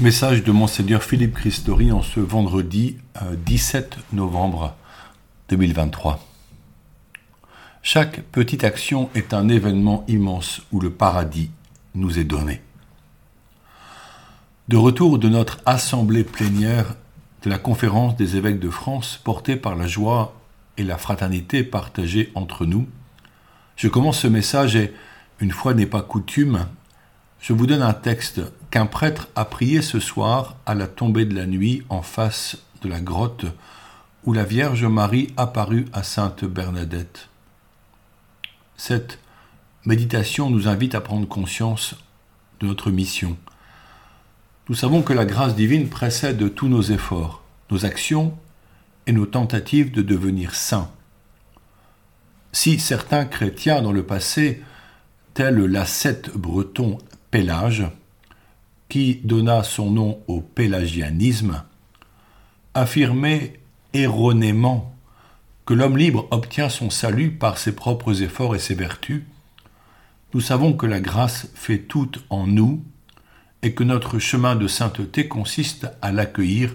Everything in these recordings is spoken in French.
Message de Monseigneur Philippe Christori en ce vendredi 17 novembre 2023. Chaque petite action est un événement immense où le paradis nous est donné. De retour de notre assemblée plénière de la conférence des évêques de France portée par la joie et la fraternité partagée entre nous, je commence ce message et, une fois n'est pas coutume, je vous donne un texte qu'un prêtre a prié ce soir à la tombée de la nuit en face de la grotte où la Vierge Marie apparut à Sainte Bernadette. Cette méditation nous invite à prendre conscience de notre mission. Nous savons que la grâce divine précède tous nos efforts, nos actions et nos tentatives de devenir saints. Si certains chrétiens dans le passé, tels l'ascète breton Pélage, qui donna son nom au pélagianisme, affirmait erronément que l'homme libre obtient son salut par ses propres efforts et ses vertus, nous savons que la grâce fait tout en nous et que notre chemin de sainteté consiste à l'accueillir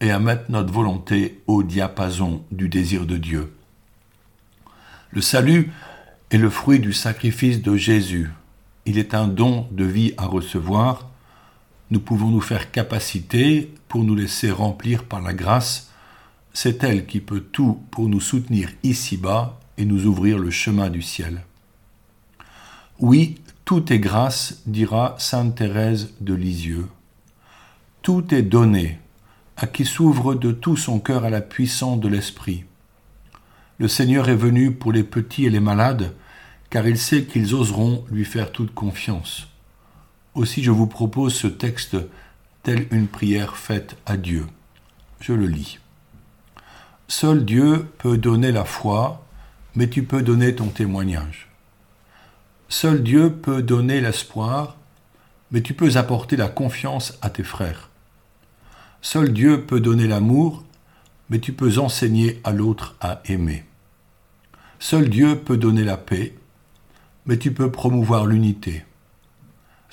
et à mettre notre volonté au diapason du désir de Dieu. Le salut est le fruit du sacrifice de Jésus, il est un don de vie à recevoir, nous pouvons nous faire capacité pour nous laisser remplir par la grâce. C'est elle qui peut tout pour nous soutenir ici-bas et nous ouvrir le chemin du ciel. Oui, tout est grâce, dira Sainte Thérèse de Lisieux. Tout est donné à qui s'ouvre de tout son cœur à la puissance de l'Esprit. Le Seigneur est venu pour les petits et les malades, car il sait qu'ils oseront lui faire toute confiance. Aussi je vous propose ce texte tel une prière faite à Dieu. Je le lis. Seul Dieu peut donner la foi, mais tu peux donner ton témoignage. Seul Dieu peut donner l'espoir, mais tu peux apporter la confiance à tes frères. Seul Dieu peut donner l'amour, mais tu peux enseigner à l'autre à aimer. Seul Dieu peut donner la paix, mais tu peux promouvoir l'unité.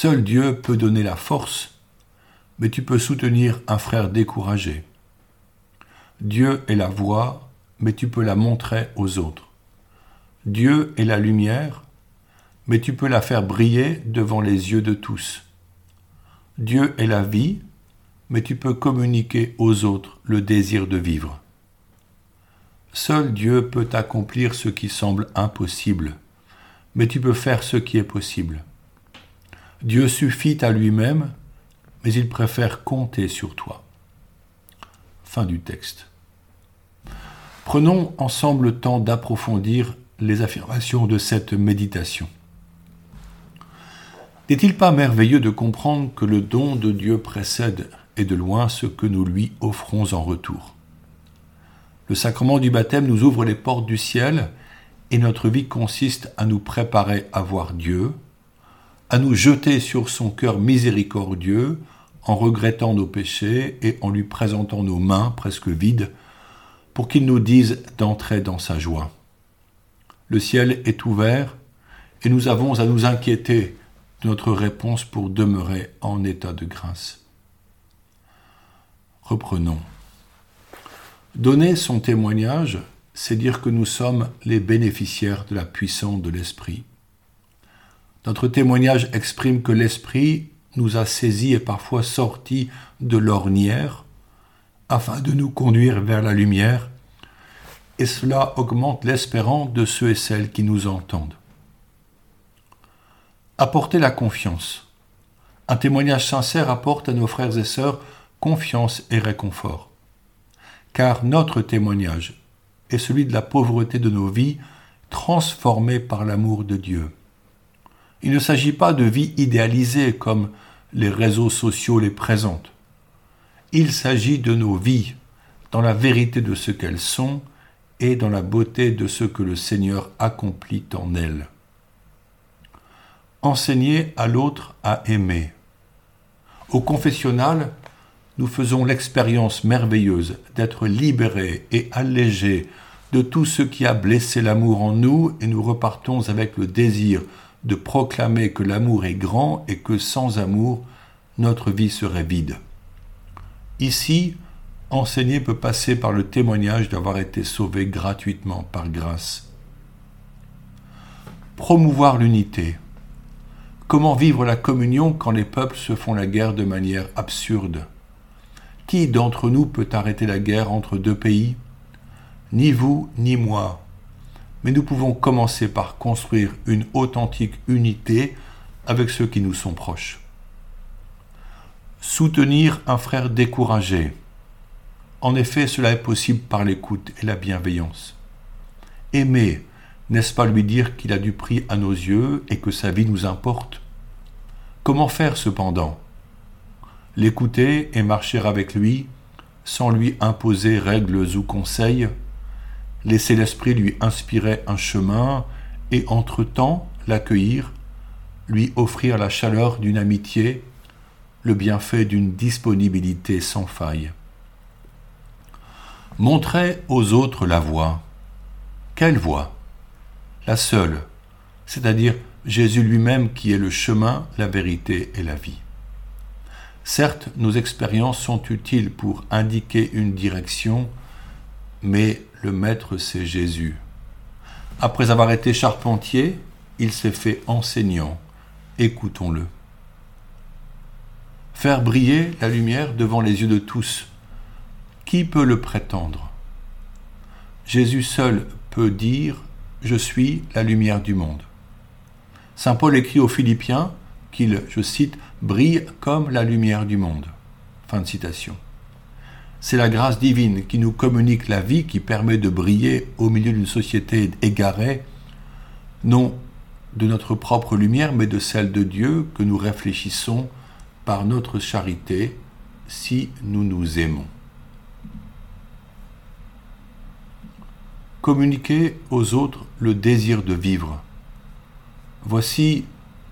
Seul Dieu peut donner la force, mais tu peux soutenir un frère découragé. Dieu est la voix, mais tu peux la montrer aux autres. Dieu est la lumière, mais tu peux la faire briller devant les yeux de tous. Dieu est la vie, mais tu peux communiquer aux autres le désir de vivre. Seul Dieu peut accomplir ce qui semble impossible mais tu peux faire ce qui est possible. Dieu suffit à lui-même, mais il préfère compter sur toi. Fin du texte. Prenons ensemble le temps d'approfondir les affirmations de cette méditation. N'est-il pas merveilleux de comprendre que le don de Dieu précède et de loin ce que nous lui offrons en retour? Le sacrement du baptême nous ouvre les portes du ciel et notre vie consiste à nous préparer à voir Dieu, à nous jeter sur son cœur miséricordieux en regrettant nos péchés et en lui présentant nos mains presque vides pour qu'il nous dise d'entrer dans sa joie. Le ciel est ouvert et nous avons à nous inquiéter de notre réponse pour demeurer en état de grâce. Reprenons. Donner son témoignage c'est dire que nous sommes les bénéficiaires de la puissance de l'Esprit. Notre témoignage exprime que l'Esprit nous a saisis et parfois sortis de l'ornière afin de nous conduire vers la lumière, et cela augmente l'espérance de ceux et celles qui nous entendent. Apporter la confiance. Un témoignage sincère apporte à nos frères et sœurs confiance et réconfort. Car notre témoignage est celui de la pauvreté de nos vies transformées par l'amour de Dieu. Il ne s'agit pas de vie idéalisée comme les réseaux sociaux les présentent. Il s'agit de nos vies dans la vérité de ce qu'elles sont et dans la beauté de ce que le Seigneur accomplit en elles. Enseigner à l'autre à aimer. Au confessionnal, nous faisons l'expérience merveilleuse d'être libérés et allégés de tout ce qui a blessé l'amour en nous et nous repartons avec le désir de proclamer que l'amour est grand et que sans amour, notre vie serait vide. Ici, enseigner peut passer par le témoignage d'avoir été sauvé gratuitement par grâce. Promouvoir l'unité. Comment vivre la communion quand les peuples se font la guerre de manière absurde? Qui d'entre nous peut arrêter la guerre entre deux pays? Ni vous, ni moi. Mais nous pouvons commencer par construire une authentique unité avec ceux qui nous sont proches. Soutenir un frère découragé. En effet, cela est possible par l'écoute et la bienveillance. Aimer, n'est-ce pas lui dire qu'il a du prix à nos yeux et que sa vie nous importe? Comment faire cependant? L'écouter et marcher avec lui sans lui imposer règles ou conseils, laisser l'esprit lui inspirer un chemin et entre-temps l'accueillir, lui offrir la chaleur d'une amitié, le bienfait d'une disponibilité sans faille. Montrer aux autres la voie. Quelle voie? La seule, c'est-à-dire Jésus lui-même qui est le chemin, la vérité et la vie. Certes, nos expériences sont utiles pour indiquer une direction, mais le Maître, c'est Jésus. Après avoir été charpentier, il s'est fait enseignant. Écoutons-le. Faire briller la lumière devant les yeux de tous, qui peut le prétendre? Jésus seul peut dire Je suis la lumière du monde. Saint Paul écrit aux Philippiens qu'il, je cite, brille comme la lumière du monde. Fin de citation. C'est la grâce divine qui nous communique la vie qui permet de briller au milieu d'une société égarée, non de notre propre lumière, mais de celle de Dieu que nous réfléchissons par notre charité si nous nous aimons. communiquer aux autres le désir de vivre. Voici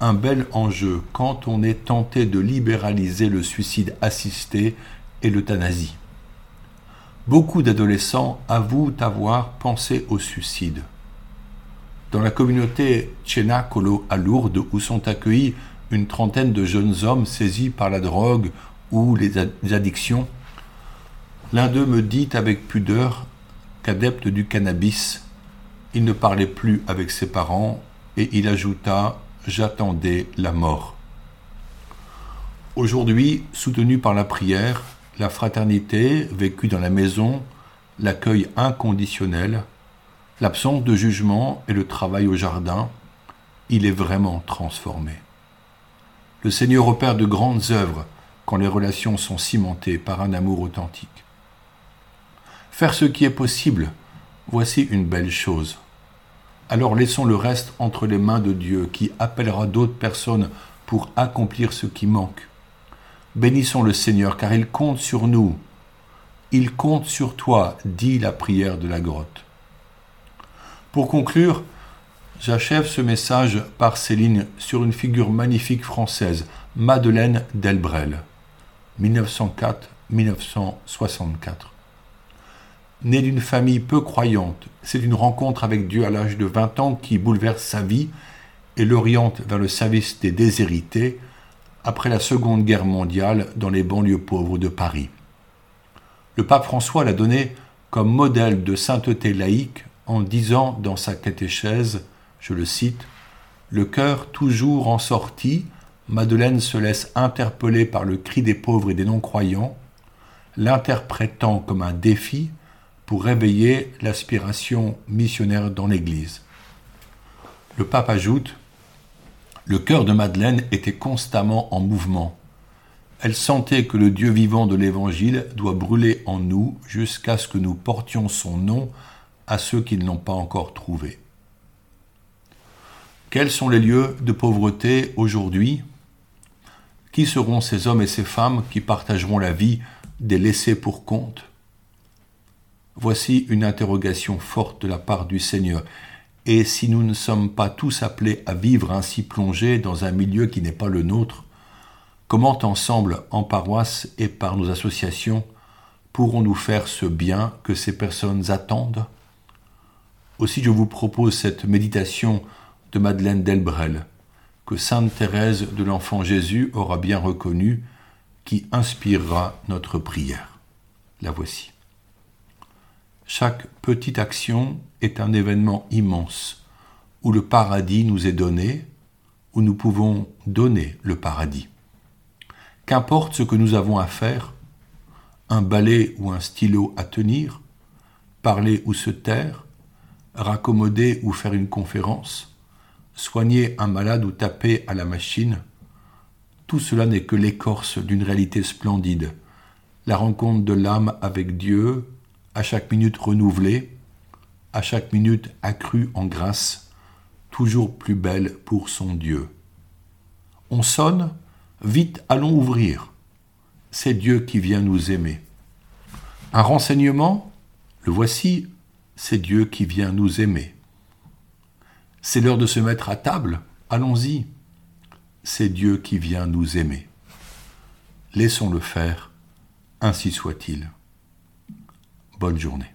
un bel enjeu quand on est tenté de libéraliser le suicide assisté et l'euthanasie. Beaucoup d'adolescents avouent avoir pensé au suicide. Dans la communauté Chenacolo à Lourdes, où sont accueillis une trentaine de jeunes hommes saisis par la drogue ou les addictions, l'un d'eux me dit avec pudeur qu'adepte du cannabis, il ne parlait plus avec ses parents et il ajouta J'attendais la mort. Aujourd'hui, soutenu par la prière, la fraternité vécue dans la maison, l'accueil inconditionnel, l'absence de jugement et le travail au jardin, il est vraiment transformé. Le Seigneur opère de grandes œuvres quand les relations sont cimentées par un amour authentique. Faire ce qui est possible, voici une belle chose. Alors laissons le reste entre les mains de Dieu qui appellera d'autres personnes pour accomplir ce qui manque. Bénissons le Seigneur car il compte sur nous. Il compte sur toi, dit la prière de la grotte. Pour conclure, j'achève ce message par ces lignes sur une figure magnifique française, Madeleine Delbrel, 1904-1964 né d'une famille peu croyante. C'est une rencontre avec Dieu à l'âge de 20 ans qui bouleverse sa vie et l'oriente vers le service des déshérités après la Seconde Guerre mondiale dans les banlieues pauvres de Paris. Le pape François l'a donné comme modèle de sainteté laïque en disant dans sa catéchèse, je le cite, Le cœur toujours en sortie, Madeleine se laisse interpeller par le cri des pauvres et des non-croyants, l'interprétant comme un défi pour réveiller l'aspiration missionnaire dans l'Église. Le pape ajoute Le cœur de Madeleine était constamment en mouvement. Elle sentait que le Dieu vivant de l'Évangile doit brûler en nous jusqu'à ce que nous portions son nom à ceux qui ne l'ont pas encore trouvé. Quels sont les lieux de pauvreté aujourd'hui? Qui seront ces hommes et ces femmes qui partageront la vie des laissés pour compte? Voici une interrogation forte de la part du Seigneur. Et si nous ne sommes pas tous appelés à vivre ainsi plongés dans un milieu qui n'est pas le nôtre, comment ensemble, en paroisse et par nos associations, pourrons-nous faire ce bien que ces personnes attendent? Aussi je vous propose cette méditation de Madeleine Delbrel, que Sainte Thérèse de l'Enfant Jésus aura bien reconnue qui inspirera notre prière. La voici. Chaque petite action est un événement immense où le paradis nous est donné, où nous pouvons donner le paradis. Qu'importe ce que nous avons à faire, un balai ou un stylo à tenir, parler ou se taire, raccommoder ou faire une conférence, soigner un malade ou taper à la machine, tout cela n'est que l'écorce d'une réalité splendide, la rencontre de l'âme avec Dieu, à chaque minute renouvelée, à chaque minute accrue en grâce, toujours plus belle pour son Dieu. On sonne, vite allons ouvrir. C'est Dieu qui vient nous aimer. Un renseignement, le voici, c'est Dieu qui vient nous aimer. C'est l'heure de se mettre à table, allons-y. C'est Dieu qui vient nous aimer. Laissons-le faire, ainsi soit-il. Bonne journée.